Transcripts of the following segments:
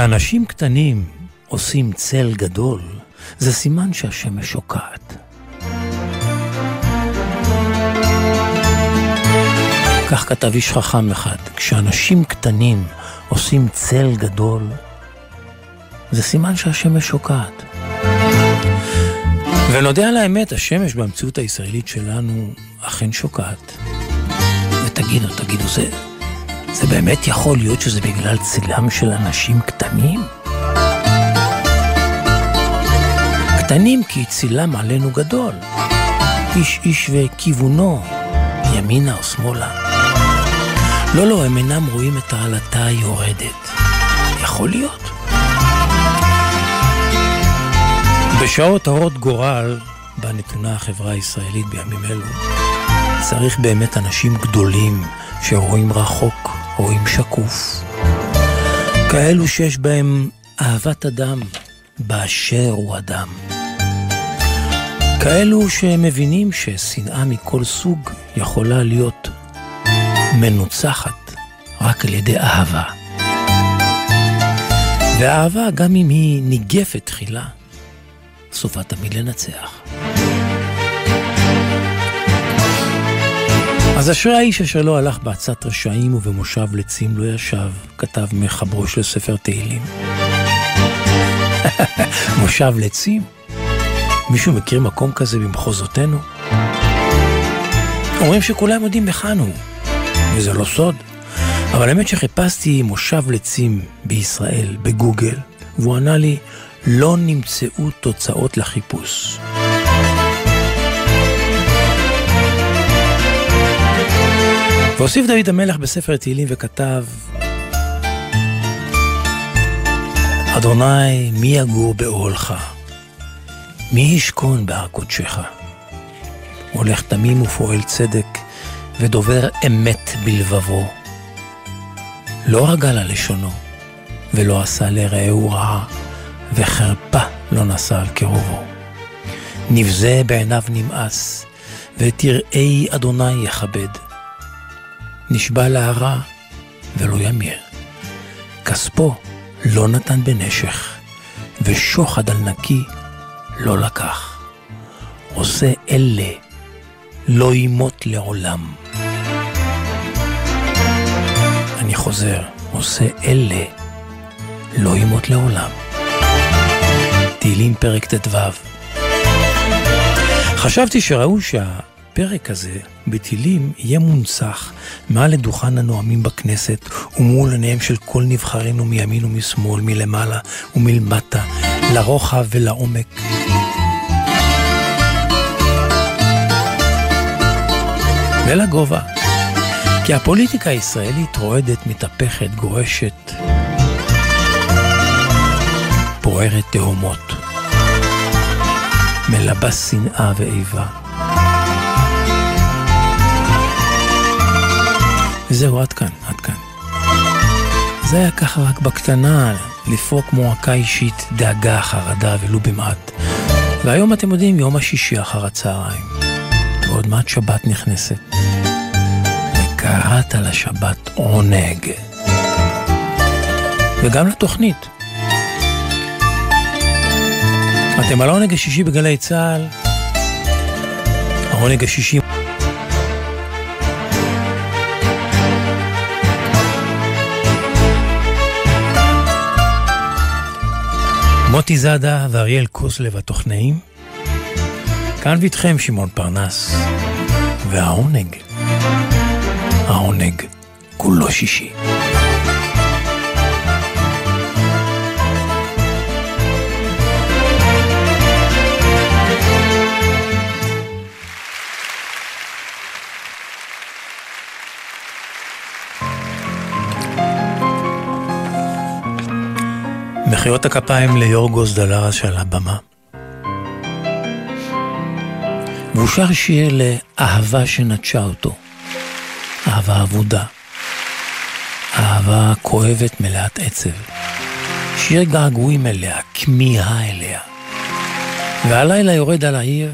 כשאנשים קטנים עושים צל גדול, זה סימן שהשמש שוקעת. כך כתב איש חכם אחד, כשאנשים קטנים עושים צל גדול, זה סימן שהשמש שוקעת. ונודה על האמת, השמש במציאות הישראלית שלנו אכן שוקעת. ותגידו, תגידו, זה, זה באמת יכול להיות שזה בגלל צילם של אנשים קטנים? קטנים כי צילם עלינו גדול. איש איש וכיוונו, ימינה או שמאלה. לא, לא, הם אינם רואים את העלתה היורדת. יכול להיות. בשעות הרות גורל, בה נתונה החברה הישראלית בימים אלו, צריך באמת אנשים גדולים שרואים רחוק, רואים שקוף. כאלו שיש בהם אהבת אדם באשר הוא אדם. כאלו שמבינים ששנאה מכל סוג יכולה להיות מנוצחת רק על ידי אהבה. ואהבה, גם אם היא ניגפת תחילה, סופה תמיד לנצח. אז אשרי האיש אשר לא הלך בעצת רשעים ובמושב לצים לא ישב, כתב מחברו של ספר תהילים. מושב לצים? מישהו מכיר מקום כזה במחוזותינו? אומרים שכולם יודעים היכן הוא, וזה לא סוד. אבל האמת שחיפשתי מושב לצים בישראל, בגוגל, והוא ענה לי, לא נמצאו תוצאות לחיפוש. והוסיף דוד המלך בספר תהילים וכתב, אדוני, מי יגור באוהלך? מי ישכון בהר קודשך? הולך תמים ופועל צדק, ודובר אמת בלבבו. לא רגל על לשונו, ולא עשה לרעהו רעה, וחרפה לא נשא על קרובו. נבזה בעיניו נמאס, ותראי אדוני יכבד. נשבע להרע ולא ימיר. כספו לא נתן בנשך, ושוחד על נקי לא לקח. עושה אלה לא ימות לעולם. אני חוזר, עושה אלה לא ימות לעולם. תהילים פרק ט"ו. חשבתי שראוי שהפרק הזה בתהילים יהיה מונצח מעל לדוכן הנואמים בכנסת ומול עיניהם של כל נבחרינו מימין ומשמאל, מלמעלה ומלמטה, לרוחב ולעומק. ולגובה. כי הפוליטיקה הישראלית רועדת, מתהפכת, גועשת, בוערת תהומות, מלבה שנאה ואיבה. וזהו, עד כאן, עד כאן. זה היה ככה רק בקטנה, לפרוק מועקה אישית, דאגה, חרדה ולו במעט. והיום אתם יודעים, יום השישי אחר הצהריים. ועוד מעט שבת נכנסת. וקראת לשבת עונג. וגם לתוכנית. אתם על העונג השישי בגלי צה"ל. העונג השישי... מוטי זאדה ואריאל קוסלב הטכנאים. כאן ואיתכם שמעון פרנס. והעונג, העונג כולו שישי. מחיאות הכפיים ליורגוס דלרס שעל הבמה. והוא שר שיר לאהבה שנטשה אותו. אהבה אבודה. אהבה כואבת מלאת עצב. שיר געגועים אליה, כמיהה אליה. והלילה יורד על העיר,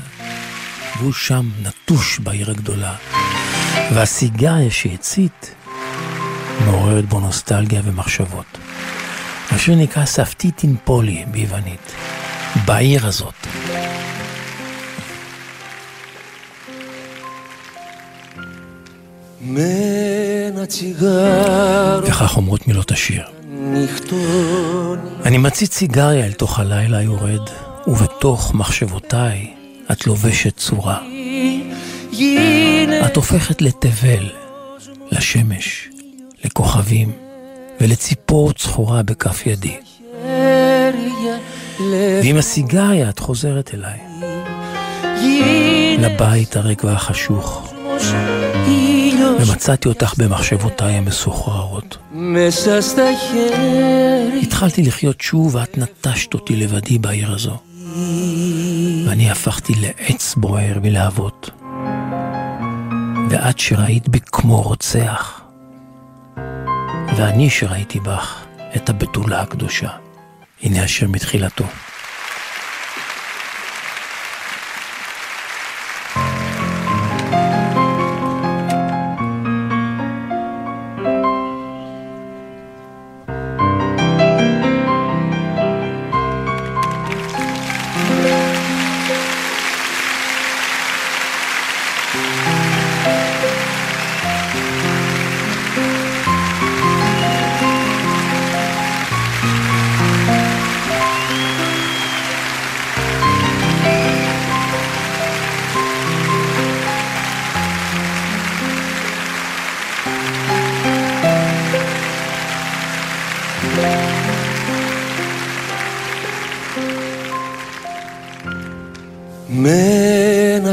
והוא שם נטוש בעיר הגדולה. והסיגריה שהצית מעוררת בו נוסטלגיה ומחשבות. השיר נקרא ספתי טינפולי ביוונית, בעיר הזאת. וכך אומרות מילות השיר. אני מצית סיגריה אל תוך הלילה היורד, ובתוך מחשבותיי את לובשת צורה. את הופכת לתבל, לשמש, לכוכבים ולציפור צחורה בכף ידי. ועם הסיגריה את חוזרת אליי, לבית הריק והחשוך, ומצאתי אותך במחשבותיי המסוחררות. התחלתי לחיות שוב ואת נטשת אותי לבדי בעיר הזו, ואני הפכתי לעץ בוער מלהבות. ואת שראית בי כמו רוצח, ואני שראיתי בך את הבתולה הקדושה. הנה השם מתחילתו.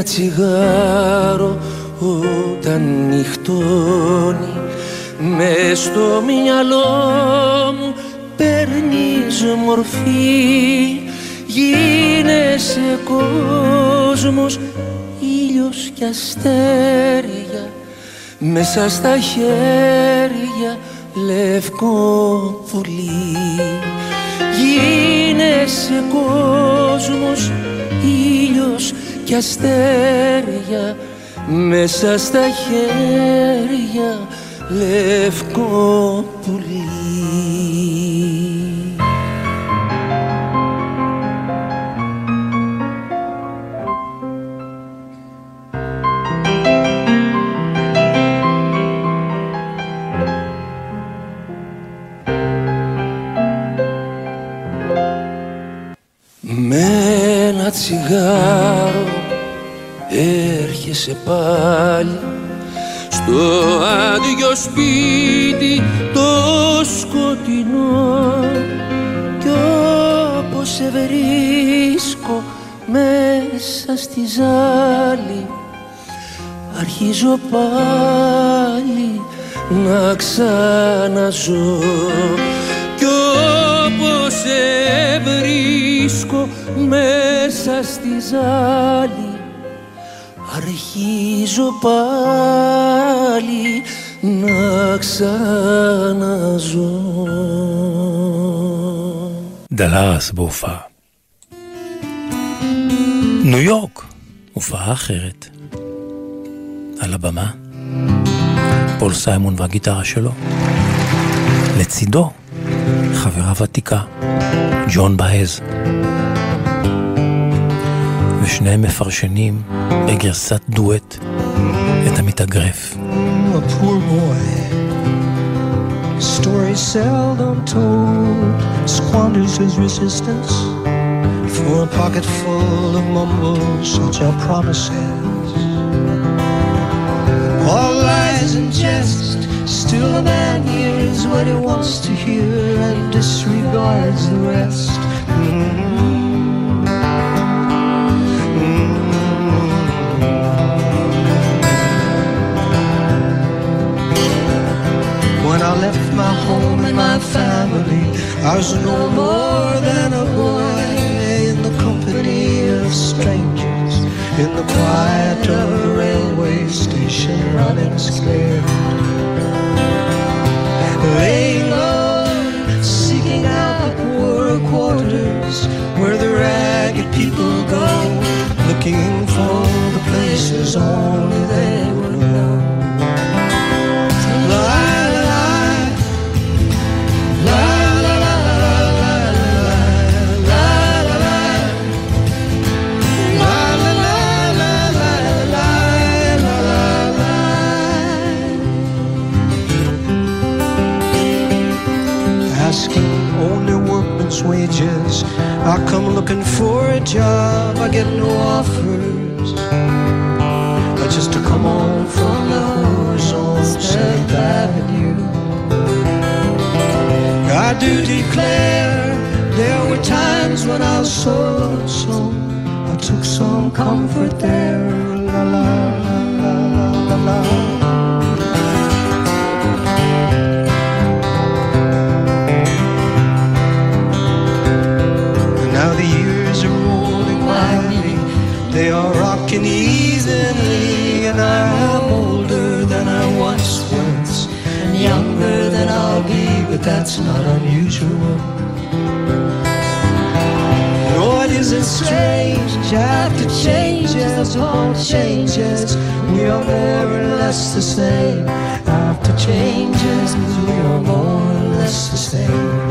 Τσιγάρο όταν νυχτώνει με στο μυαλό μου παίρνεις μορφή. Γίνεσαι κόσμος ήλιος και αστέρια μέσα στα χέρια λευκό πουλί γίνεσαι κόσμος ήλιος και αστέρια μέσα στα χέρια λευκό πουλί. Ένα τσιγάρο έρχεσαι πάλι. Στο άδειο σπίτι το σκοτεινό κι όπως σε βρίσκω μέσα στη ζάλη αρχίζω πάλι να ξαναζώ κι όπως σε βρίσκω μέσα στη ζάλη αρχίζω πάλι να ξαναζώ. דלרס בהופעה. ניו יורק, הופעה אחרת. על הבמה, פול סיימון והגיטרה שלו. לצידו, חברה ותיקה, ג'ון באז. ושניהם מפרשנים בגרסת דואט את המתאגרף. Story seldom told squanders his resistance for a pocket full of mumbles such are promises. All lies and jest, still a man hears what he wants to hear and disregards the rest. Mm-hmm. I left my home and my family. I was no more than a boy in the company of strangers, in the quiet of a railway station, running scared. Laying low, seeking out the poorer quarters where the ragged people go, looking for the places only they only workman's wages. I come looking for a job, I get no offers. I just to come on from the whores Avenue. I do declare there were times when I sold some, I took some comfort there. La la la la la la. That's not unusual. No, it isn't strange. After changes, all changes, we are more or less the same. After changes, we are more or less the same.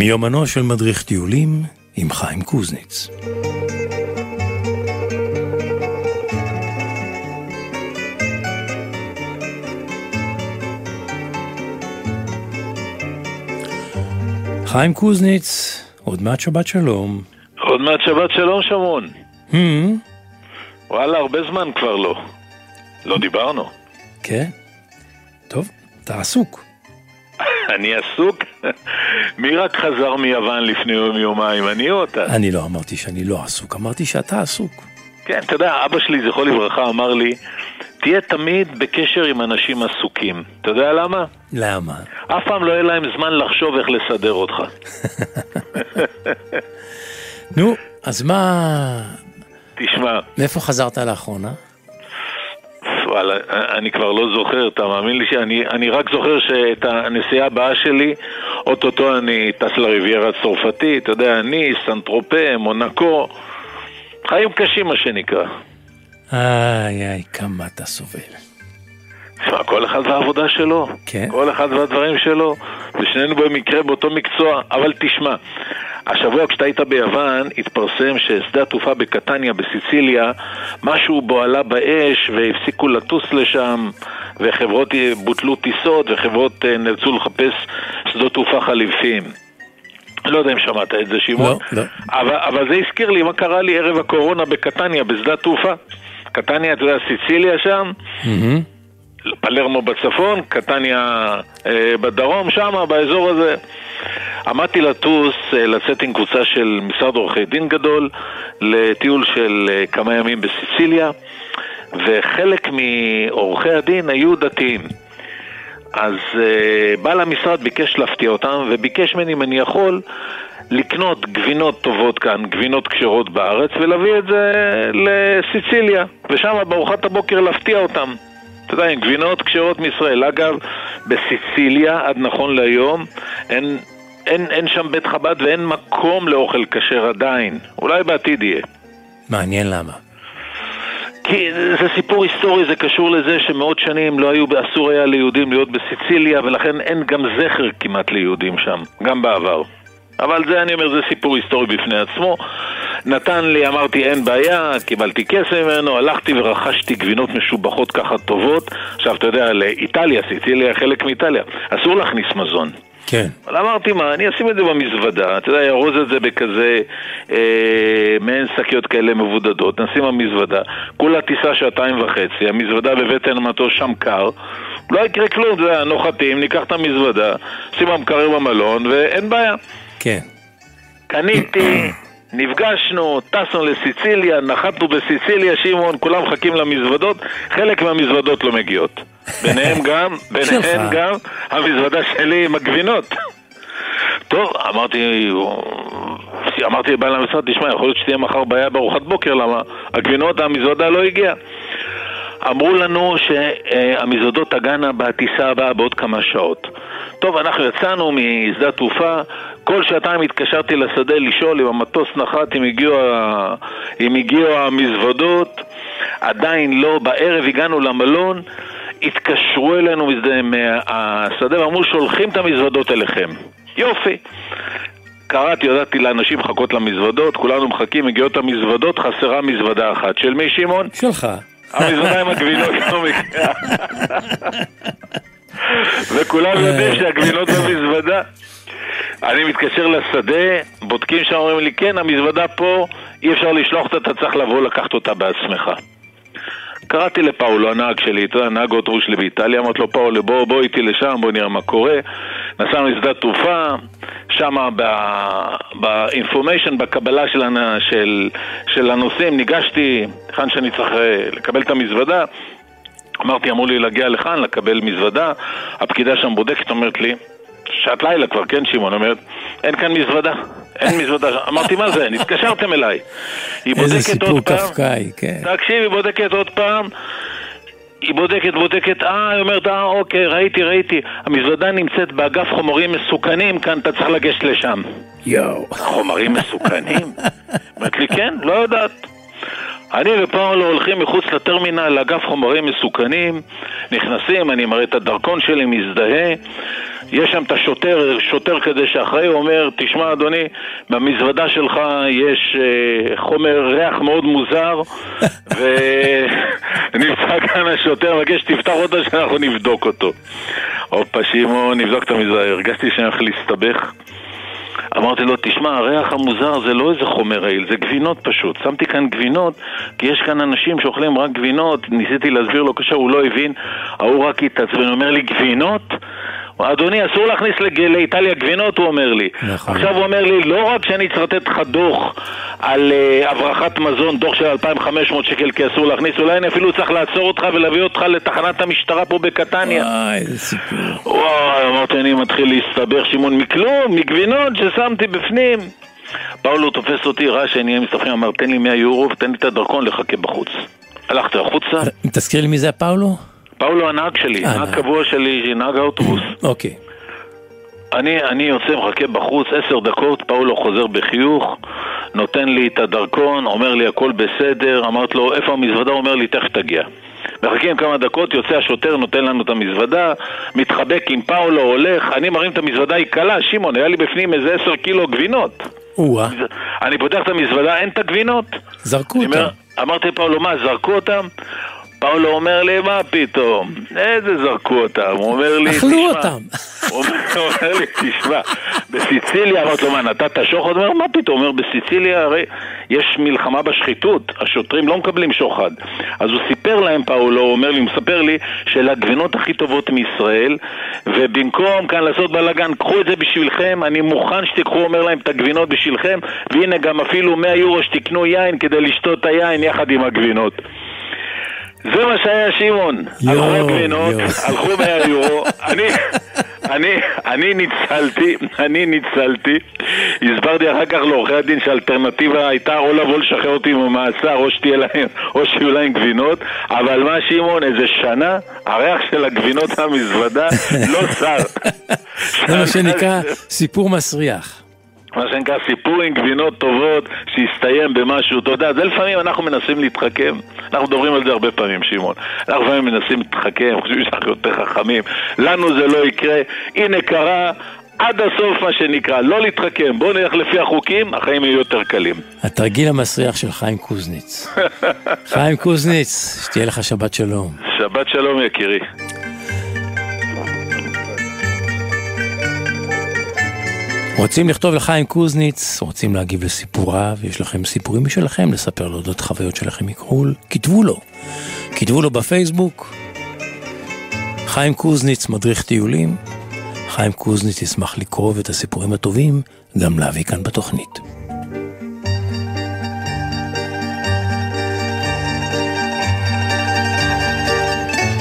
מיומנו של מדריך טיולים עם חיים קוזניץ. חיים קוזניץ, עוד מעט שבת שלום. עוד מעט שבת שלום שמון. Hmm, וואלה, הרבה זמן כבר לא. לא דיברנו. כן? טוב, אתה עסוק. אני עסוק? מי רק חזר מיוון לפני יום יומיים, אני או אתה? אני לא אמרתי שאני לא עסוק, אמרתי שאתה עסוק. כן, אתה יודע, אבא שלי, זכרו לברכה, אמר לי, תהיה תמיד בקשר עם אנשים עסוקים. אתה יודע למה? למה? אף פעם לא יהיה להם זמן לחשוב איך לסדר אותך. נו, אז מה... תשמע, מאיפה חזרת לאחרונה? וואלה, אני כבר לא זוכר, אתה מאמין לי שאני אני רק זוכר שאת הנסיעה הבאה שלי, אוטוטו אני טס לריביירה הצרפתית, אתה יודע, אני, סנטרופה, מונקו, חיים קשים מה שנקרא. איי איי, כמה אתה סובל. תשמע, כל אחד והעבודה שלו. כן. כל אחד והדברים שלו. ושנינו במקרה באותו מקצוע. אבל תשמע, השבוע כשאתה היית ביוון, התפרסם ששדה התעופה בקטניה בסיציליה, משהו בו עלה באש והפסיקו לטוס לשם, וחברות בוטלו טיסות, וחברות אה, נאלצו לחפש שדות תעופה חליפיים. לא יודע אם שמעת את זה, שמעון. לא, לא. אבל, אבל זה הזכיר לי מה קרה לי ערב הקורונה בקטניה, בשדה התעופה. קטניה, אתה יודע, סיציליה שם, מהמם. פלרמו בצפון, קטניה אה, בדרום, שם, באזור הזה. עמדתי לטוס, אה, לצאת עם קבוצה של משרד עורכי דין גדול, לטיול של אה, כמה ימים בסיציליה, וחלק מעורכי הדין היו דתיים. אז בעל המשרד ביקש להפתיע אותם, וביקש ממני אם אני יכול לקנות גבינות טובות כאן, גבינות כשרות בארץ, ולהביא את זה לסיציליה, ושם בארוחת הבוקר להפתיע אותם. אתה יודע, עם גבינות כשרות מישראל. אגב, בסיציליה, עד נכון להיום, אין, אין, אין שם בית חב"ד ואין מקום לאוכל כשר עדיין. אולי בעתיד יהיה. מעניין למה. כי זה סיפור היסטורי, זה קשור לזה שמאות שנים לא היו, אסור היה ליהודים להיות בסיציליה, ולכן אין גם זכר כמעט ליהודים שם, גם בעבר. אבל זה, אני אומר, זה סיפור היסטורי בפני עצמו. נתן לי, אמרתי, אין בעיה, קיבלתי כסף ממנו, הלכתי ורכשתי גבינות משובחות ככה טובות. עכשיו, אתה יודע, לאיטליה, סיציליה חלק מאיטליה, אסור להכניס מזון. כן. אבל אמרתי מה, אני אשים את זה במזוודה, אתה יודע, ארוז את זה בכזה אה, מעין שקיות כאלה מבודדות, נשים במזוודה, כולה טיסה שעתיים וחצי, המזוודה בבטן המטוס שם קר, לא יקרה כלום, אתה יודע, נוחתים, ניקח את המזוודה, שים במקרר במלון, ואין בעיה. כן. קניתי, נפגשנו, טסנו לסיציליה, נחתנו בסיציליה, שמעון, כולם מחכים למזוודות, חלק מהמזוודות לא מגיעות. ביניהם גם, ביניהם. גם המזוודה שלי עם הגבינות. טוב, אמרתי, אמרתי לבעל המשרד, תשמע, יכול להיות שתהיה מחר בעיה בארוחת בוקר, למה הגבינות, המזוודה לא הגיעה. אמרו לנו שהמזוודות תגענה בטיסה הבאה בעוד כמה שעות. טוב, אנחנו יצאנו משדה התעופה, כל שעתיים התקשרתי לשדה לשאול אם המטוס נחת, אם הגיעו, אם הגיעו המזוודות, עדיין לא, בערב הגענו למלון, התקשרו אלינו מהשדה ואמרו שולחים את המזוודות אליכם. יופי. קראתי, הודעתי לאנשים לחכות למזוודות, כולנו מחכים, מגיעות המזוודות, חסרה מזוודה אחת. של מי, שמעון? שלך. המזוודה עם הגבינות לא מגיעה. וכולם יודעים שהגבינות במזוודה. אני מתקשר לשדה, בודקים שם, אומרים לי, כן, המזוודה פה, אי אפשר לשלוח אותה, אתה צריך לבוא לקחת אותה בעצמך. קראתי לפאולו, הנהג שלי, אתה יודע, נהג שלי באיטליה, אמרתי לו, פאולו, בוא, בוא איתי לשם, בוא נראה מה קורה. נסענו לשדה תעופה, שם באינפורמיישן, בקבלה של, של, של הנוסעים, ניגשתי, היכן שאני צריך אה, לקבל את המזוודה. אמרתי, אמרו לי להגיע לכאן, לקבל מזוודה. הפקידה שם בודקת, אומרת לי, שעת לילה כבר, כן, שמעון? אומרת, אין כאן מזוודה. אין מזוודה. אמרתי, מה זה? נתקשרתם אליי. היא בודקת עוד פעם. קפקאי, כן. תקשיב, היא בודקת עוד פעם. היא בודקת, בודקת, אה, היא אומרת, אה, אוקיי, ראיתי, ראיתי. המזוודה נמצאת באגף חומרים מסוכנים, כאן אתה צריך לגשת לשם. יואו. חומרים מסוכנים? אומרת לי, כן, לא יודעת. אני ופאולו הולכים מחוץ לטרמינל לאגף חומרים מסוכנים, נכנסים, אני מראה את הדרכון שלי, מזדהה, יש שם את השוטר, שוטר כזה שאחראי, הוא אומר, תשמע אדוני, במזוודה שלך יש אה, חומר ריח מאוד מוזר, ונמצא כאן השוטר, מבקש תפתח אותו שאנחנו נבדוק אותו. הופה שמעון, נבדוק את המזוודה, הרגשתי שאני הולך להסתבך. אמרתי לו, תשמע, הריח המוזר זה לא איזה חומר רעיל, זה גבינות פשוט. שמתי כאן גבינות, כי יש כאן אנשים שאוכלים רק גבינות, ניסיתי להסביר לו קשה, הוא לא הבין, ההוא רק התעצבן, הוא אומר לי, גבינות? אדוני, אסור להכניס לג- לאיטליה גבינות, הוא אומר לי. נכון. עכשיו הוא אומר לי, לא רק שאני לתת לך דוח על uh, הברחת מזון, דוח של 2,500 שקל כי אסור להכניס, אולי אני אפילו צריך לעצור אותך ולהביא אותך לתחנת המשטרה פה בקטניה. וואי, איזה סיפור. וואי, אמרתי, אני מתחיל להסתבך, שמעון, מכלום, מגבינות ששמתי בפנים. פאולו תופס אותי, ראה שאני אהיה מסתכלים, אמר, תן לי 100 יורו ותן לי את הדרכון לחכה בחוץ. הלכתי החוצה, תזכיר לי מי זה הפאולו? פאולו הנהג שלי, אה, נהג נהג. קבוע שלי, נהג האוטובוס. אוקיי. אני, אני יוצא, מחכה בחוץ עשר דקות, פאולו חוזר בחיוך, נותן לי את הדרכון, אומר לי הכל בסדר, אמרתי לו איפה המזוודה? הוא אומר לי תכף תגיע. מחכים כמה דקות, יוצא השוטר, נותן לנו את המזוודה, מתחבק עם פאולו, הולך, אני מרים את המזוודה, היא קלה, שמעון, היה לי בפנים איזה עשר קילו גבינות. או-אה, אני פותח את המזוודה, אין את הגבינות. זרקו אותם. אמרתי לפאולו, מה, זרקו אותם? פאולו אומר לי, מה פתאום? איזה זרקו אותם? הוא אומר לי, אכלו "תשמע." אותם. הוא אומר- הוא לי, תשמע, בסיציליה, אמרתי לו, מה, נתת שוחד? הוא אומר, מה פתאום? הוא אומר, בסיציליה הרי יש מלחמה בשחיתות, השוטרים לא מקבלים שוחד. אז הוא סיפר להם, פאולו, הוא אומר לי, הוא מספר לי, שאלה הגבינות הכי טובות מישראל, ובמקום כאן לעשות בלאגן, קחו את זה בשבילכם, אני מוכן שתיקחו, אומר להם, את הגבינות בשבילכם, והנה גם אפילו 100 יורו שתקנו יין כדי לשתות את היין יחד עם הגבינות. זה מה שהיה שמעון, יואו, הלכו הגבינות, יואו. הלכו 100 יורו, אני, אני, אני ניצלתי, אני ניצלתי, הסברתי אחר כך לעורכי הדין שהאלטרנטיבה הייתה או לבוא לשחרר אותי ממאסר או שתהיה להם, או שיהיו להם גבינות, אבל מה שמעון, איזה שנה, הריח של הגבינות מהמזוודה לא שר. זה מה שנקרא סיפור מסריח. מה שנקרא סיפור עם גבינות טובות שהסתיים במשהו, אתה יודע, זה לפעמים אנחנו מנסים להתחכם, אנחנו מדברים על זה הרבה פעמים, שמעון. אנחנו לפעמים מנסים להתחכם, חושבים שאנחנו יותר חכמים, לנו זה לא יקרה, הנה קרה עד הסוף מה שנקרא, לא להתחכם, בואו נלך לפי החוקים, החיים יהיו יותר קלים. התרגיל המסריח של חיים קוזניץ. חיים קוזניץ, שתהיה לך שבת שלום. שבת שלום יקירי. רוצים לכתוב לחיים קוזניץ, רוצים להגיב לסיפוריו, יש לכם סיפורים משלכם, לספר לו אודות חוויות שלכם מקרול, כתבו לו. כתבו לו בפייסבוק. חיים קוזניץ, מדריך טיולים. חיים קוזניץ ישמח לקרוא את הסיפורים הטובים, גם להביא כאן בתוכנית.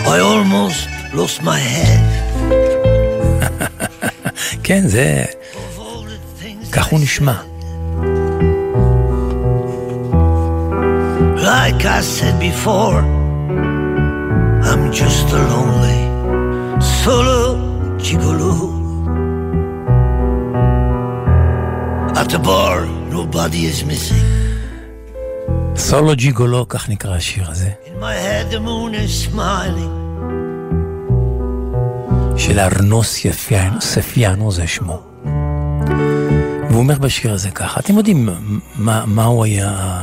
I almost lost my head. כן, זה... כך הוא נשמע. Like I said before, I'm just a lonely solo gigolo. At the bar, nobody is missing. סולו ג'יגולו, כך נקרא השיר הזה, In my head, the moon is smiling. של ארנו ספיאנו, ספיאנו זה שמו. והוא אומר בשיר הזה ככה, אתם יודעים מה, מה הוא היה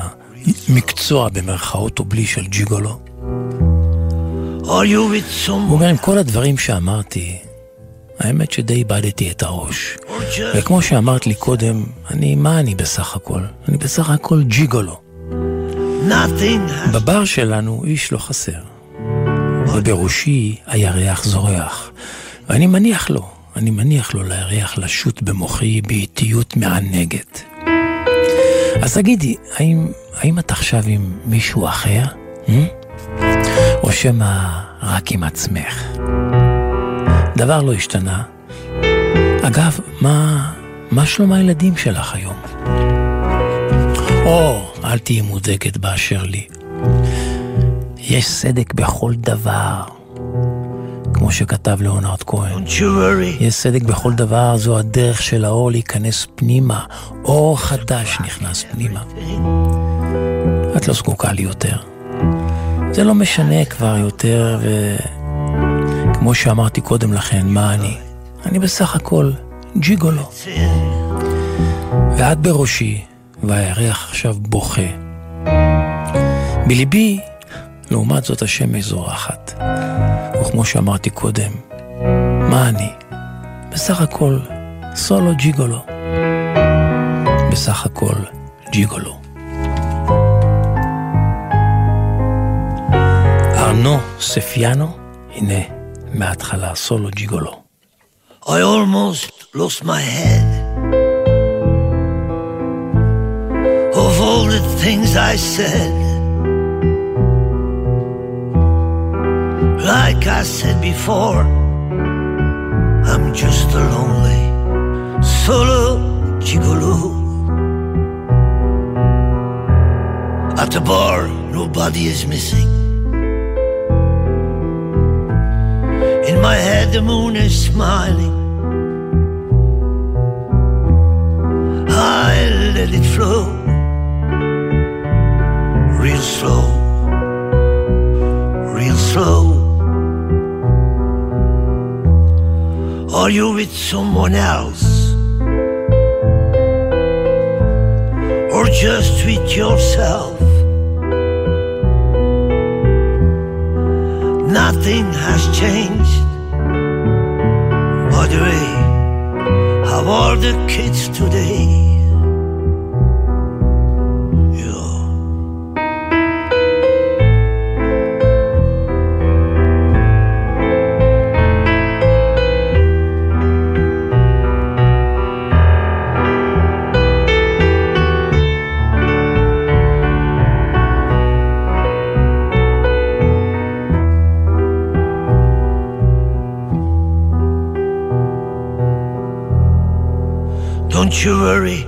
מקצוע במרכאות או בלי של ג'יגולו? הוא אומר, עם כל הדברים שאמרתי, האמת שדי איבדתי את הראש. וכמו שאמרת לי קודם, אני, מה אני בסך הכל? אני בסך הכל ג'יגולו. nothing בבר שלנו איש לא חסר. ובראשי הירח זורח. ואני מניח לו, אני מניח לו לירח לשוט במוחי באיטיות מענגת. אז תגידי, האם, האם את עכשיו עם מישהו אחר? אה? או שמא רק עם עצמך? דבר לא השתנה. אגב, מה, מה שלום הילדים שלך היום? או, אל תהיי מודאגת באשר לי. יש סדק בכל דבר, כמו שכתב ליאונרד כהן. יש סדק בכל דבר, זו הדרך של האור להיכנס פנימה. אור חדש נכנס פנימה. את לא זקוקה לי יותר. זה לא משנה כבר יותר, וכמו שאמרתי קודם לכן, מה אני? אני בסך הכל ג'יגולו. ואת בראשי, והירח עכשיו בוכה. בליבי, לעומת זאת השמש זורחת. וכמו שאמרתי קודם, מה אני? בסך הכל סולו ג'יגולו. בסך הכל ג'יגולו. ארנו ספיאנו, הנה, מההתחלה סולו ג'יגולו. I almost lost my head. Of all the things I said, like I said before, I'm just a lonely solo gigolo. At the bar, nobody is missing. In my head, the moon is smiling. I let it flow, real slow, real slow. Are you with someone else? Or just with yourself? Nothing has changed. By the way, how are the kids today? mortuary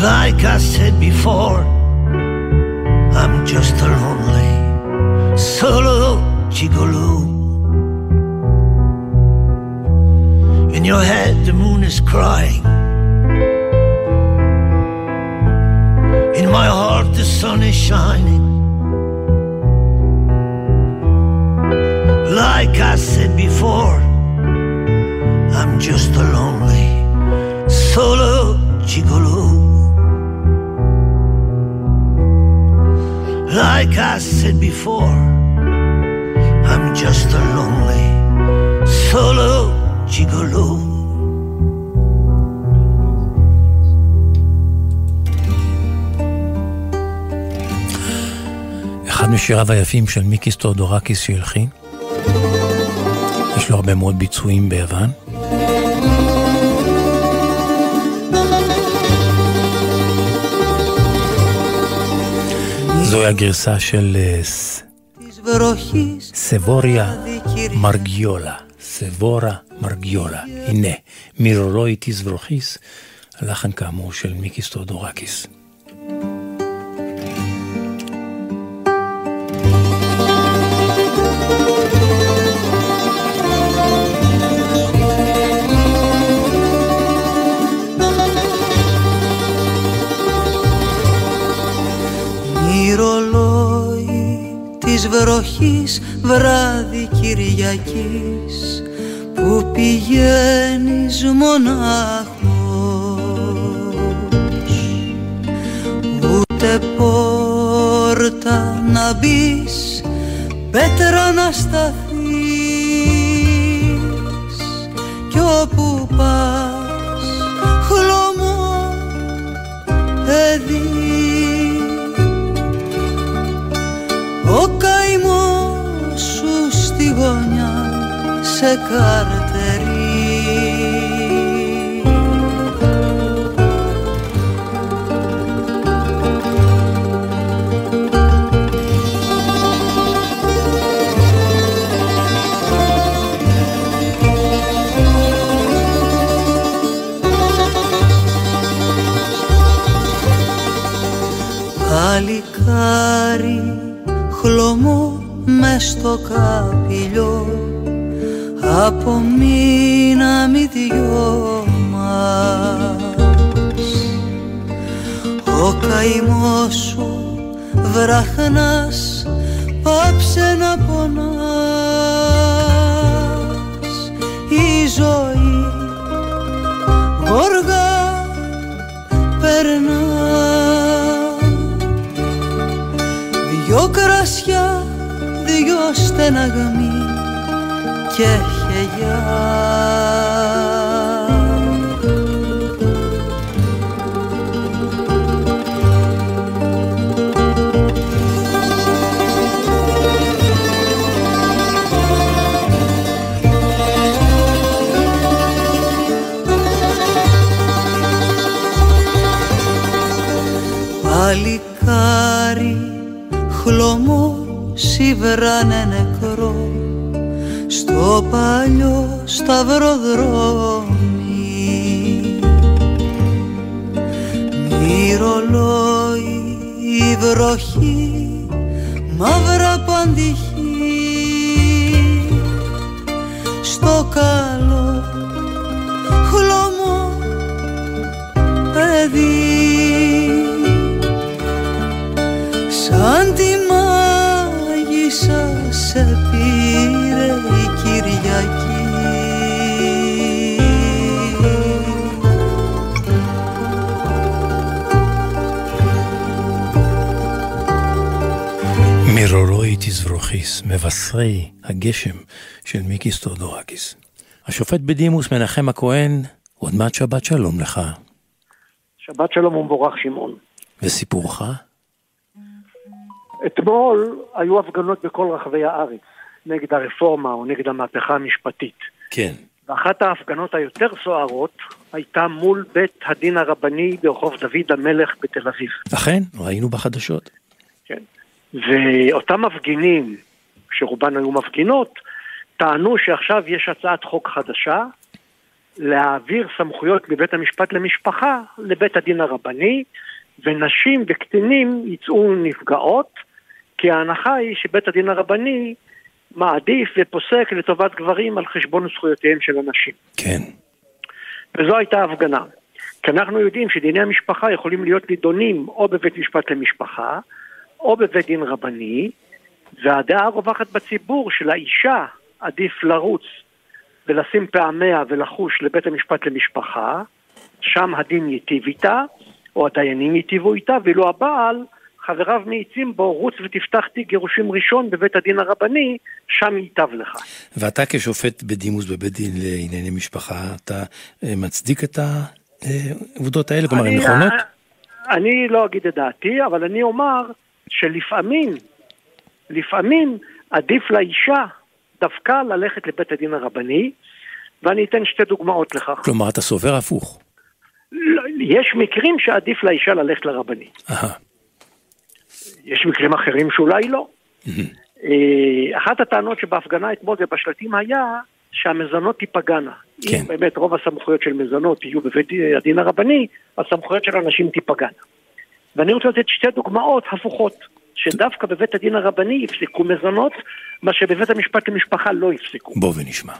Like I said before, I'm just a lonely solo gigolo. In your head, the moon is crying. In my heart, the sun is shining. Like I said before, I'm just a lonely solo gigolo. Like I said before, I'm just a lonely solo gigolo. אחד משיריו היפים של מיקיס טודורקיס שהלחין. יש לו הרבה מאוד ביצועים ביוון. זוהי הגרסה של אה, סבוריה מרגיולה. סבורה מרגיולה. הנה, מירולוי תזברוכיס, הלחן כאמור של מיקיס תאודורקיס. Της βροχής βράδυ Κυριακής που πηγαίνεις μονάχος. Ούτε πόρτα να μπεις πέτρα να σταθείς. Κι όπου πας χλωμό παιδί ο καημός σου στη γωνιά σε καρτερεί. Παλικάρι χλωμό μες στο καπηλιό. Από μήνα μη δυο μας. Το καημός σου βραχνάς πάψε να πονάς. Η ζωή πέναγμη και χεγιά. παλικάρι χλωμό σιβράνενε ναι, ναι στο παλιό σταυροδρόμι. Μη ρολόι η βροχή μαύρα παντυχή תזרוכיס, מבשרי הגשם של מיקי סטודורקיס. השופט בדימוס מנחם הכהן, עוד מעט שבת שלום לך. שבת שלום ומבורך שמעון. וסיפורך? אתמול היו הפגנות בכל רחבי הארץ נגד הרפורמה או נגד המהפכה המשפטית. כן. ואחת ההפגנות היותר סוערות הייתה מול בית הדין הרבני ברחוב דוד המלך בתל אביב. אכן, ראינו בחדשות. כן. ואותם מפגינים, שרובן היו מפגינות, טענו שעכשיו יש הצעת חוק חדשה להעביר סמכויות מבית המשפט למשפחה לבית הדין הרבני, ונשים וקטינים יצאו נפגעות, כי ההנחה היא שבית הדין הרבני מעדיף ופוסק לטובת גברים על חשבון זכויותיהם של הנשים. כן. וזו הייתה הפגנה. כי אנחנו יודעים שדיני המשפחה יכולים להיות נידונים או בבית משפט למשפחה, או בבית דין רבני, והדעה הרווחת בציבור של האישה עדיף לרוץ ולשים פעמיה ולחוש לבית המשפט למשפחה, שם הדין ייטיב איתה, או הדיינים ייטיבו איתה, ואילו הבעל חבריו מאיצים בו, רוץ ותפתח תיק גירושים ראשון בבית הדין הרבני, שם ייטב לך. ואתה כשופט בדימוס בבית דין לענייני משפחה, אתה אה, מצדיק את העובדות האלה? כלומר, הן נכונות? אני לא אגיד את דעתי, אבל אני אומר שלפעמים, לפעמים עדיף לאישה דווקא ללכת לבית הדין הרבני, ואני אתן שתי דוגמאות לכך. כלומר, אתה סובר הפוך. לא, יש מקרים שעדיף לאישה ללכת לרבני. אהה. יש מקרים אחרים שאולי לא. אה, אחת הטענות שבהפגנה אתמול ובשלטים היה שהמזונות תיפגענה. כן. אם באמת רוב הסמכויות של מזונות יהיו בבית הדין הרבני, הסמכויות של הנשים תיפגענה. ואני רוצה לתת שתי דוגמאות הפוכות, שדווקא בבית הדין הרבני יפסקו מזונות, מה שבבית המשפט למשפחה לא יפסקו. בוא ונשמע.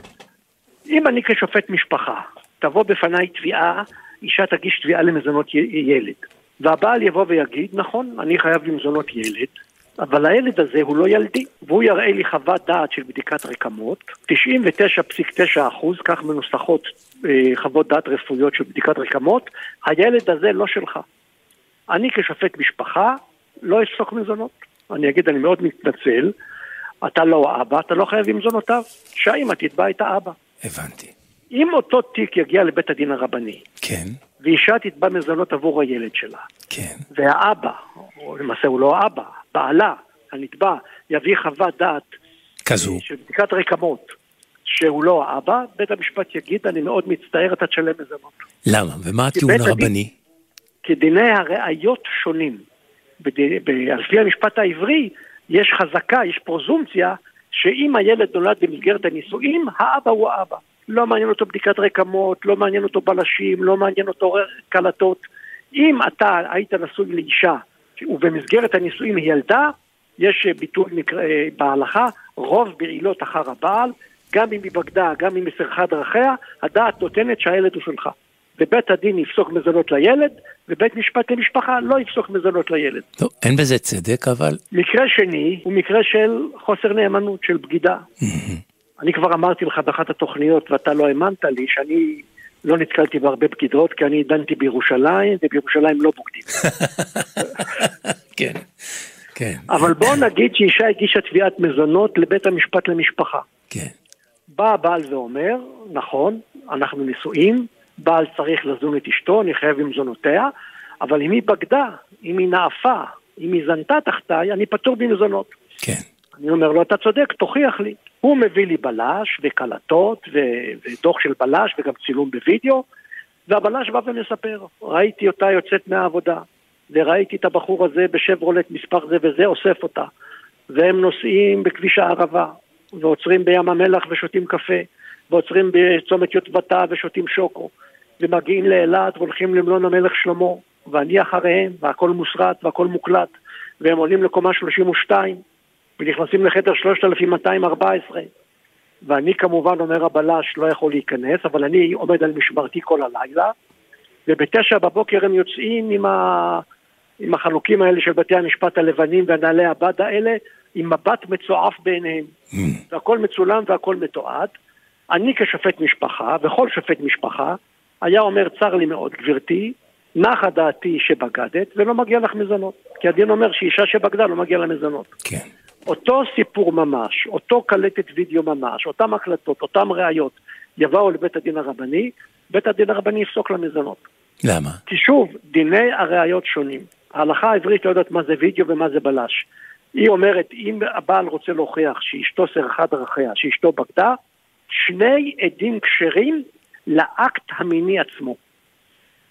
אם אני כשופט משפחה, תבוא בפניי תביעה, אישה תגיש תביעה למזונות ילד. והבעל יבוא ויגיד, נכון, אני חייב למזונות ילד, אבל הילד הזה הוא לא ילדי, והוא יראה לי חוות דעת של בדיקת רקמות, 99.9 אחוז, כך מנוסחות אה, חוות דעת רפואיות של בדיקת רקמות, הילד הזה לא שלך. אני כשופט משפחה לא אפסוק מזונות. אני אגיד, אני מאוד מתנצל, אתה לא האבא, אתה לא חייב עם מזונותיו, שהאמא תתבע את האבא. הבנתי. אם אותו תיק יגיע לבית הדין הרבני, כן, ואישה תתבע מזונות עבור הילד שלה, כן. והאבא, או למעשה הוא לא האבא, בעלה, הנתבע, יביא חוות דעת כזו. של בדיקת רקמות שהוא לא האבא, בית המשפט יגיד, אני מאוד מצטער, אתה תשלם מזונות. למה? ומה הטיעון בית הדין- הרבני? כי דיני הראיות שונים. על פי המשפט העברי, יש חזקה, יש פרוזומציה, שאם הילד נולד במסגרת הנישואים, האבא הוא האבא. לא מעניין אותו בדיקת רקמות, לא מעניין אותו בלשים, לא מעניין אותו קלטות. אם אתה היית נשוי לאישה, ובמסגרת הנישואים היא ילדה, יש ביטוי אה, בהלכה, רוב בעילות אחר הבעל, גם אם היא בגדה, גם אם היא סירחה דרכיה, הדעת נותנת שהילד הוא שלך. ובית הדין יפסוק מזונות לילד, ובית משפט למשפחה לא יפסוק מזונות לילד. טוב, אין בזה צדק, אבל... מקרה שני הוא מקרה של חוסר נאמנות, של בגידה. אני כבר אמרתי לך באחת התוכניות, ואתה לא האמנת לי, שאני לא נתקלתי בהרבה בגידות, כי אני דנתי בירושלים, ובירושלים לא בוגדים. כן, כן. אבל בוא נגיד שאישה הגישה תביעת מזונות לבית המשפט למשפחה. כן. בא הבעל ואומר, נכון, אנחנו נשואים, בעל צריך לזון את אשתו, אני חייב עם זונותיה, אבל אם היא בגדה, אם היא נאפה, אם היא זנתה תחתיי, אני פטור במזונות. כן. אני אומר לו, אתה צודק, תוכיח לי. הוא מביא לי בלש וקלטות ו- ודוח של בלש וגם צילום בווידאו, והבלש בא ומספר, ראיתי אותה יוצאת מהעבודה, וראיתי את הבחור הזה בשברולט מספר זה וזה אוסף אותה, והם נוסעים בכביש הערבה, ועוצרים בים המלח ושותים קפה, ועוצרים בצומת יוטבתה ושותים שוקו, ומגיעים לאילת והולכים למלון המלך שלמה, ואני אחריהם, והכל מוסרט והכל מוקלט, והם עולים לקומה 32, ונכנסים לחדר 3214, ואני כמובן, אומר הבלש, לא יכול להיכנס, אבל אני עומד על משמרתי כל הלילה, ובתשע בבוקר הם יוצאים עם, ה... עם החלוקים האלה של בתי המשפט הלבנים והנהלי הבד האלה, עם מבט מצועף בעיניהם. והכל מצולם והכל מתועד. אני כשופט משפחה, וכל שופט משפחה, היה אומר, צר לי מאוד, גברתי, נחה דעתי שבגדת ולא מגיע לך מזונות. כי הדין אומר שאישה שבגדה לא מגיע לה מזונות. כן. אותו סיפור ממש, אותו קלטת וידאו ממש, אותן הקלטות, אותן ראיות, יבואו לבית הדין הרבני, בית הדין הרבני יפסוק למזונות. למה? כי שוב, דיני הראיות שונים. ההלכה העברית לא יודעת מה זה וידאו ומה זה בלש. היא אומרת, אם הבעל רוצה להוכיח שאשתו סירחה דרכיה, שאשתו בגדה, שני עדים כשרים לאקט המיני עצמו.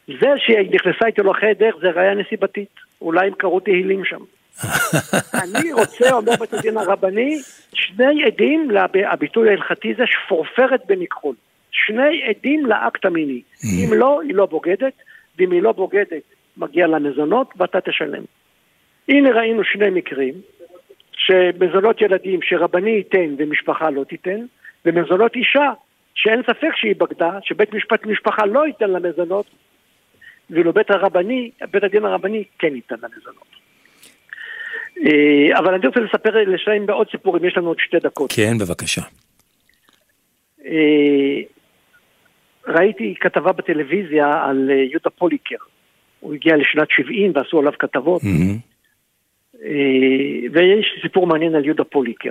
זה שהיא נכנסה איתו לחדר זה ראייה נסיבתית, אולי הם קראו תהילים שם. אני רוצה, אומר בית הדין הרבני, שני עדים, הביטוי ההלכתי זה שפורפרת במכחול. שני עדים לאקט המיני. אם לא, היא לא בוגדת, ואם היא לא בוגדת, מגיע לה מזונות ואתה תשלם. הנה ראינו שני מקרים, שמזונות ילדים שרבני ייתן ומשפחה לא תיתן, ומזונות אישה שאין ספק שהיא בגדה, שבית משפט משפחה לא ייתן לה מזונות, ואילו בית הרבני, בית הדין הרבני כן ייתן לה מזונות. אה, אבל אני רוצה לספר, לשלם בעוד סיפורים, יש לנו עוד שתי דקות. כן, בבקשה. אה, ראיתי כתבה בטלוויזיה על אה, יהודה פוליקר. הוא הגיע לשנת 70 ועשו עליו כתבות. ויש סיפור מעניין על יהודה פוליקר.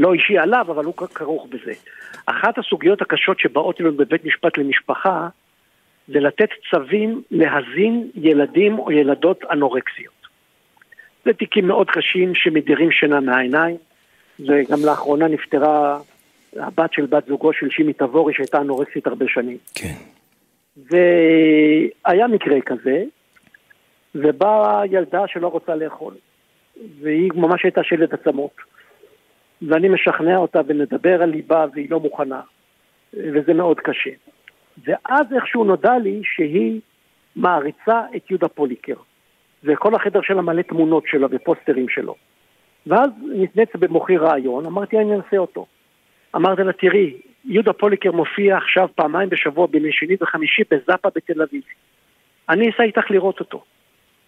לא אישי עליו, אבל הוא כרוך בזה. אחת הסוגיות הקשות שבאות אלינו בבית משפט למשפחה, זה לתת צווים להזין ילדים או ילדות אנורקסיות. זה תיקים מאוד קשים שמדירים שינה מהעיניים, וגם לאחרונה נפטרה הבת של בת זוגו של שימי תבורי שהייתה אנורקסית הרבה שנים. כן. והיה מקרה כזה, ובאה ילדה שלא רוצה לאכול, והיא ממש הייתה שלד עצמות. ואני משכנע אותה ונדבר על ליבה והיא לא מוכנה, וזה מאוד קשה. ואז איכשהו נודע לי שהיא מעריצה את יהודה פוליקר. וכל החדר שלה מלא תמונות שלו ופוסטרים שלו. ואז נתנץ במוחי רעיון, אמרתי אני אנסה אותו. אמרתי לה, תראי, יהודה פוליקר מופיע עכשיו פעמיים בשבוע בימי שני וחמישי בזאפה בתל אביב. אני אסע איתך לראות אותו.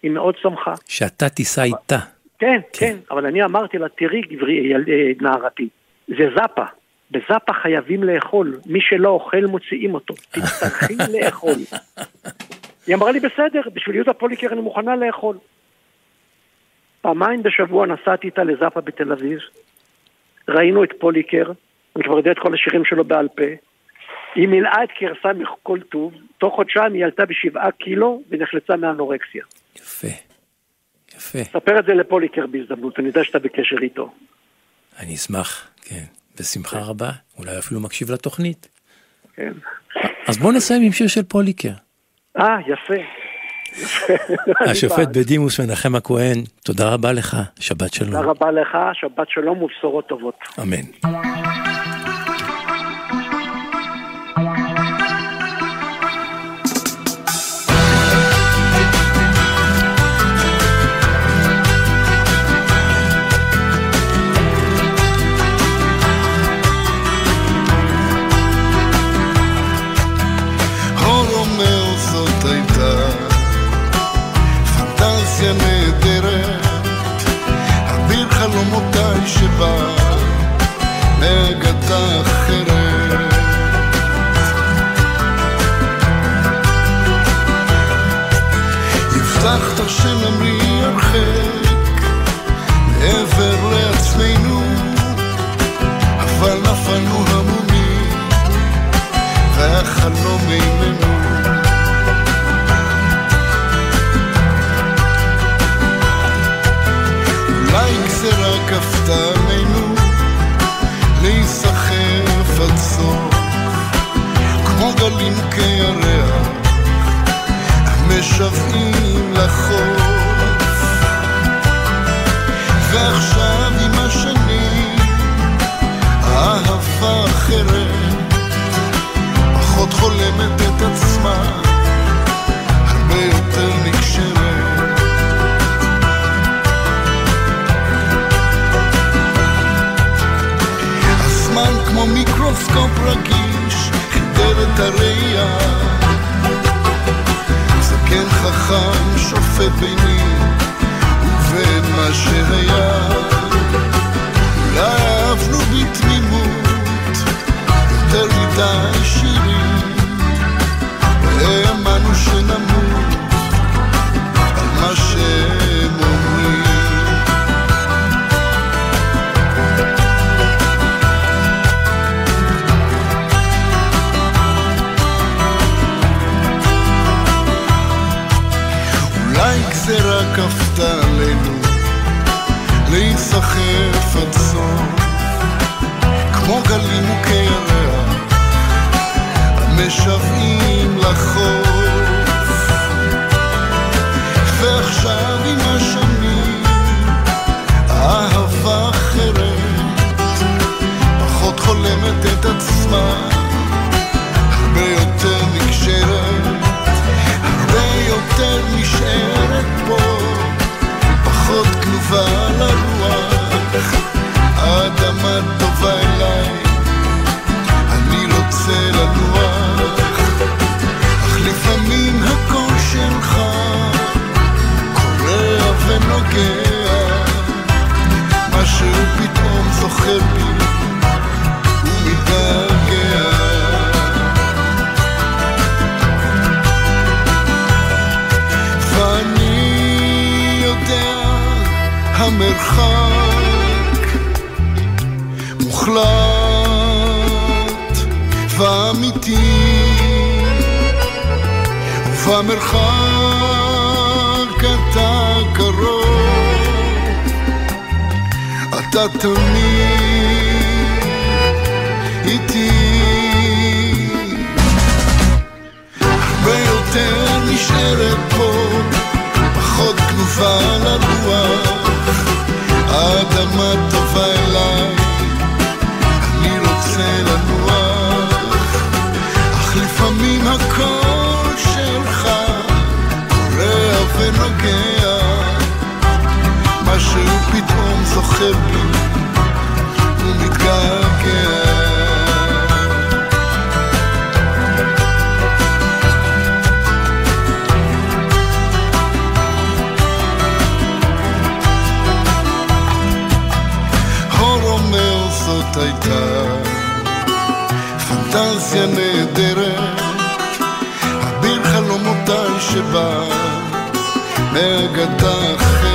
היא מאוד שמחה. שאתה תיסע איתה. כן, כן, אבל אני אמרתי לה, תראי גברי, אה, נערתי, זה זאפה. בזאפה חייבים לאכול, מי שלא אוכל מוציאים אותו, תצטרכי לאכול. היא אמרה לי, בסדר, בשביל יהודה פוליקר אני מוכנה לאכול. פעמיים בשבוע נסעתי איתה לזאפה בתל אביב, ראינו את פוליקר, אני כבר יודע את כל השירים שלו בעל פה. היא מילאה את קרסה מכל טוב, תוך חודשיים היא עלתה בשבעה קילו ונחלצה מאנורקסיה. יפה, יפה. ספר את זה לפוליקר בהזדמנות, אני יודע שאתה בקשר איתו. אני אשמח, כן, בשמחה רבה, אולי אפילו מקשיב לתוכנית. כן. אז בוא נסיים עם שיר של פוליקר. אה, יפה. השופט בדימוס מנחם הכהן, תודה רבה לך, שבת שלום. תודה רבה לך, שבת שלום ובשורות טובות. אמן. הבטחת שנמריא הרחק מעבר לעצמנו, אבל נפלנו המומים והחלום איננו. אולי גזירה כפתה עלינו להיסחף עד סוף, כמו גלים כירח, משוועים לחוף. ועכשיו עם השנים, אהבה אחרת, פחות חולמת את עצמה, הרבה יותר נקשרת. הזמן כמו מיקרוסקופ רגיש, חידר את הראייה. חכם שופט ביני ובין מה שהיה. אולי אהבנו בתמימות יותר מדי שירים, והאמנו שנמות על מה שהם עלינו להיסחף עד סוף. כמו גלים וכירח המשוועים לחוף. ועכשיו עם השנים אהבה אחרת פחות חולמת את עצמה הרבה יותר נקשרת הרבה יותר נשארת פה, פחות כלובה לרוח. האדמה טובה אליי, אני רוצה לנוח. אך לפעמים הקול שלך קורע ונוגע, משהו פתאום זוכר בי המרחק מוחלט ואמיתי ובמרחק אתה קרוב אתה תמיד איתי הרבה יותר נשארת פה, פחות כנופה לרוח. האדמה טובה אליי, אני רוצה לנוח. אך לפעמים הקול שלך קורע ונוגע, משהו פתאום זוכר בי ומתגעגע. הייתה פנטזיה נהדרת, אביר חלומותיי שבא מאגדה אחרת.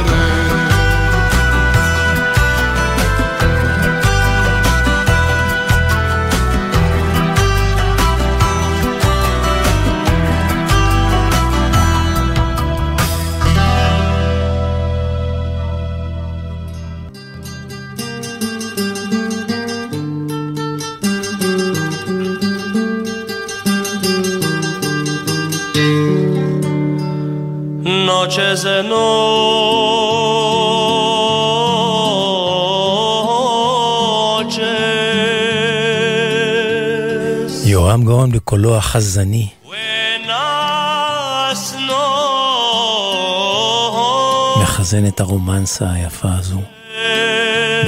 Noches de noches. יורם גאון בקולו החזני. מחזן את הרומנסה היפה הזו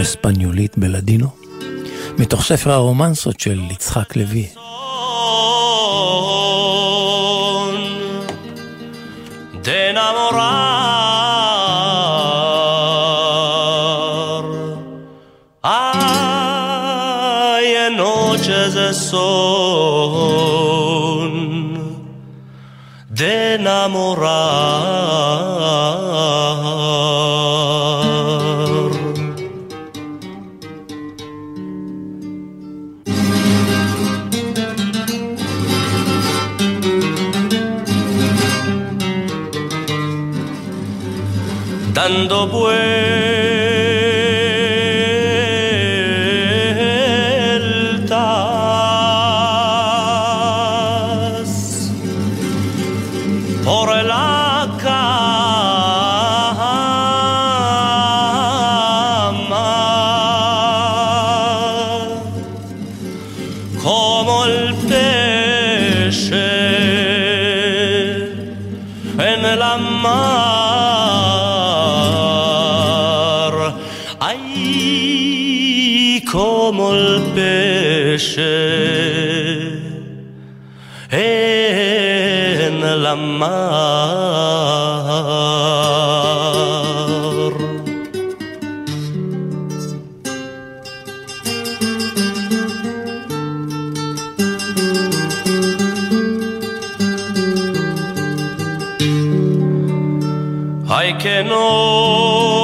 בספניולית בלדינו, מתוך ספר הרומנסות של יצחק לוי. enamorar. Hay en noches de son de enamorar. 都不。الأمار I cannot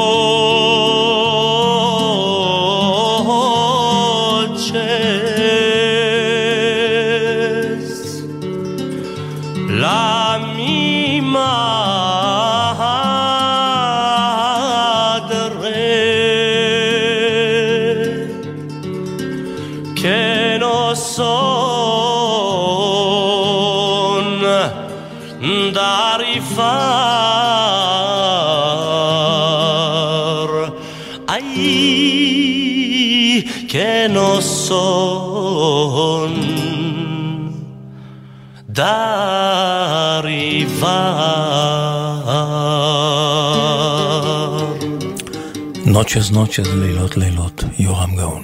נוצ'ס נוצ'ס, לילות לילות, יורם גאון.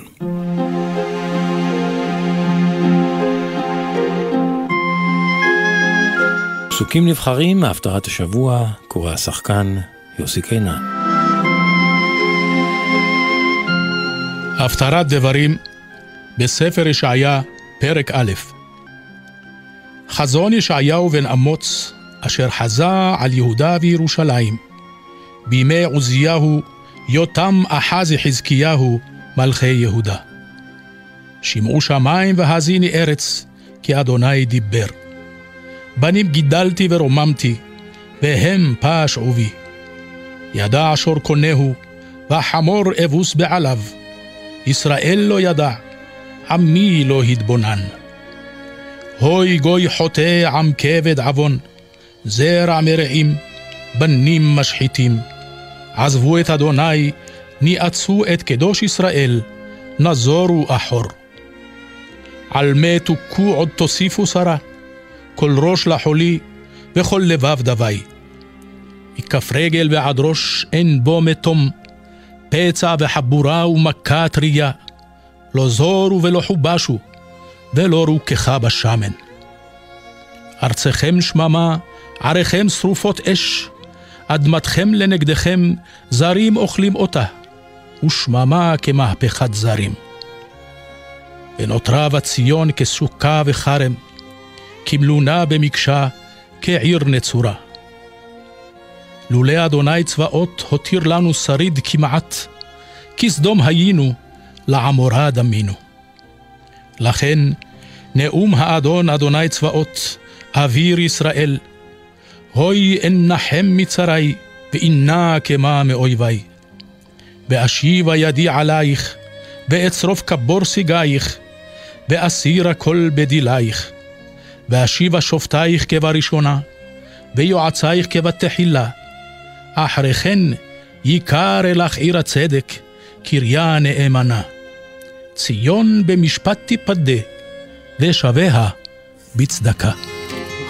פסוקים נבחרים מהפטרת השבוע, קורא השחקן יוסי קינן. הפטרת דברים בספר ישעיה, פרק א'. חזון ישעיהו בן אמוץ, אשר חזה על יהודה וירושלים, בימי עוזיהו, יותם אחז חזקיהו, מלכי יהודה. שמעו שמיים והאזיני ארץ, כי אדוני דיבר. בנים גידלתי ורוממתי, והם פשעו בי. ידע שור קונהו, והחמור אבוס בעליו. ישראל לא ידע, עמי לא התבונן. הוי גוי חוטא עם כבד עוון, זרע מרעים, בנים משחיתים. עזבו את אדוני, ניאצו את קדוש ישראל, נזורו אחור. על מה תוכו עוד תוסיפו שרה, כל ראש לחולי וכל לבב דווי. מכף רגל ועד ראש אין בו מתום, פצע וחבורה ומכה טריה, לא זורו ולא חובשו, ולא רוככה בשמן. ארצכם שממה, עריכם שרופות אש, אדמתכם לנגדכם, זרים אוכלים אותה, ושממה כמהפכת זרים. ונותרה בציון כסוכה וחרם, כמלונה במקשה, כעיר נצורה. לולא אדוני צבאות הותיר לנו שריד כמעט, כסדום היינו, לעמורה דמינו. לכן, נאום האדון אדוני צבאות, אוויר ישראל, הוי אנחם מצרי, ואינה כמה מאויבי. ואשיבה ידי עלייך, ואצרוף כבור סיגייך, ואסירה כל בדילייך. ואשיבה שופטייך כבראשונה, ויועצייך כבתחילה. אחרי כן יקר אלך עיר הצדק, קריה נאמנה. ציון במשפט תיפדה, ושביה בצדקה.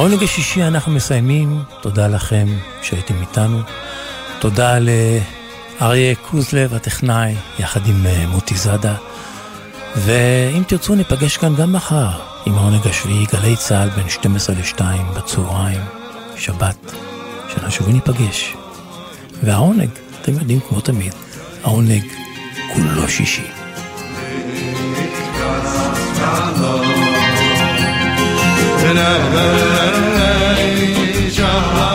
בעונג השישי אנחנו מסיימים, תודה לכם שהייתם איתנו. תודה לאריה קוזלב הטכנאי, יחד עם אה, מוטי זאדה. ואם תרצו ניפגש כאן גם מחר, עם העונג השביעי, גלי צה"ל בין 12 ל-2 בצהריים, שבת, שנשוב וניפגש. והעונג, אתם יודעים, כמו תמיד, העונג כולו שישי. השבוע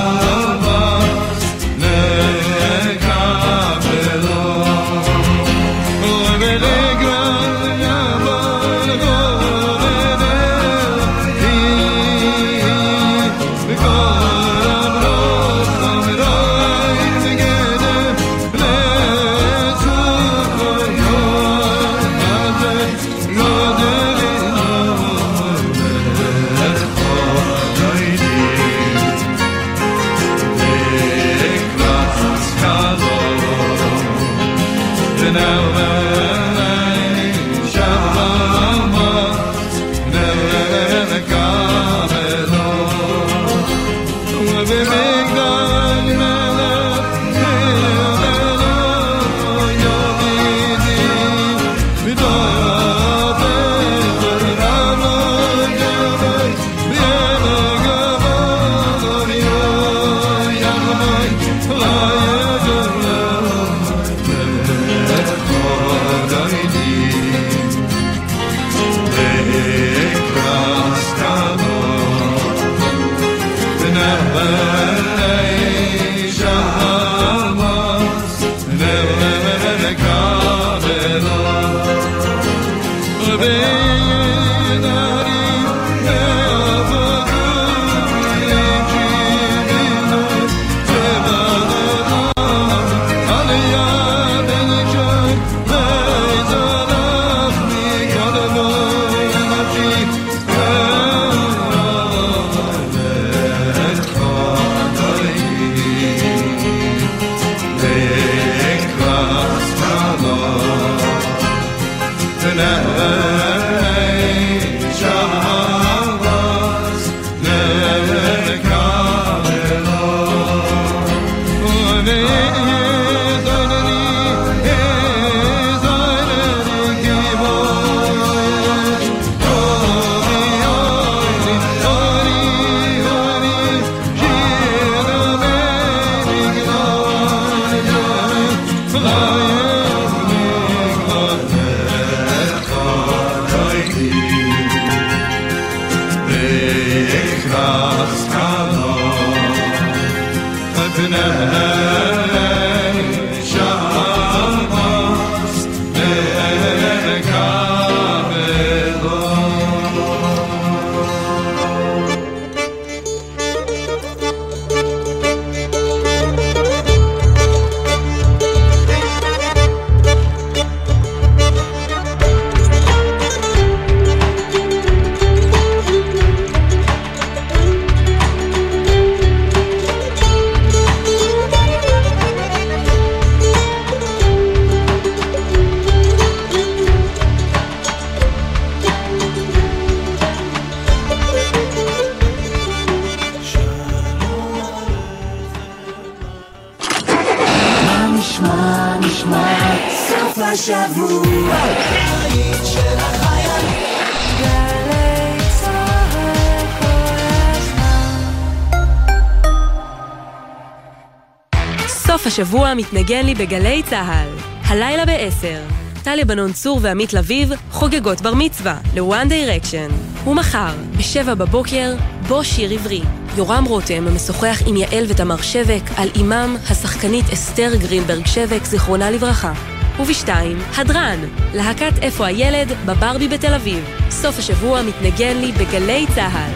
מתנגן לי בגלי צה"ל. הלילה ב-10, טליה בנון צור ועמית לביב חוגגות בר מצווה ל-One Direction. ומחר, ב-7 בבוקר, בו שיר עברי. יורם רותם משוחח עם יעל ותמר שבק על אימם, השחקנית אסתר גרינברג שבק, זיכרונה לברכה. ובשתיים, הדרן, להקת איפה הילד בברבי בתל אביב. סוף השבוע מתנגן לי בגלי צה"ל.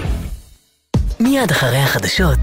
מיד אחרי החדשות,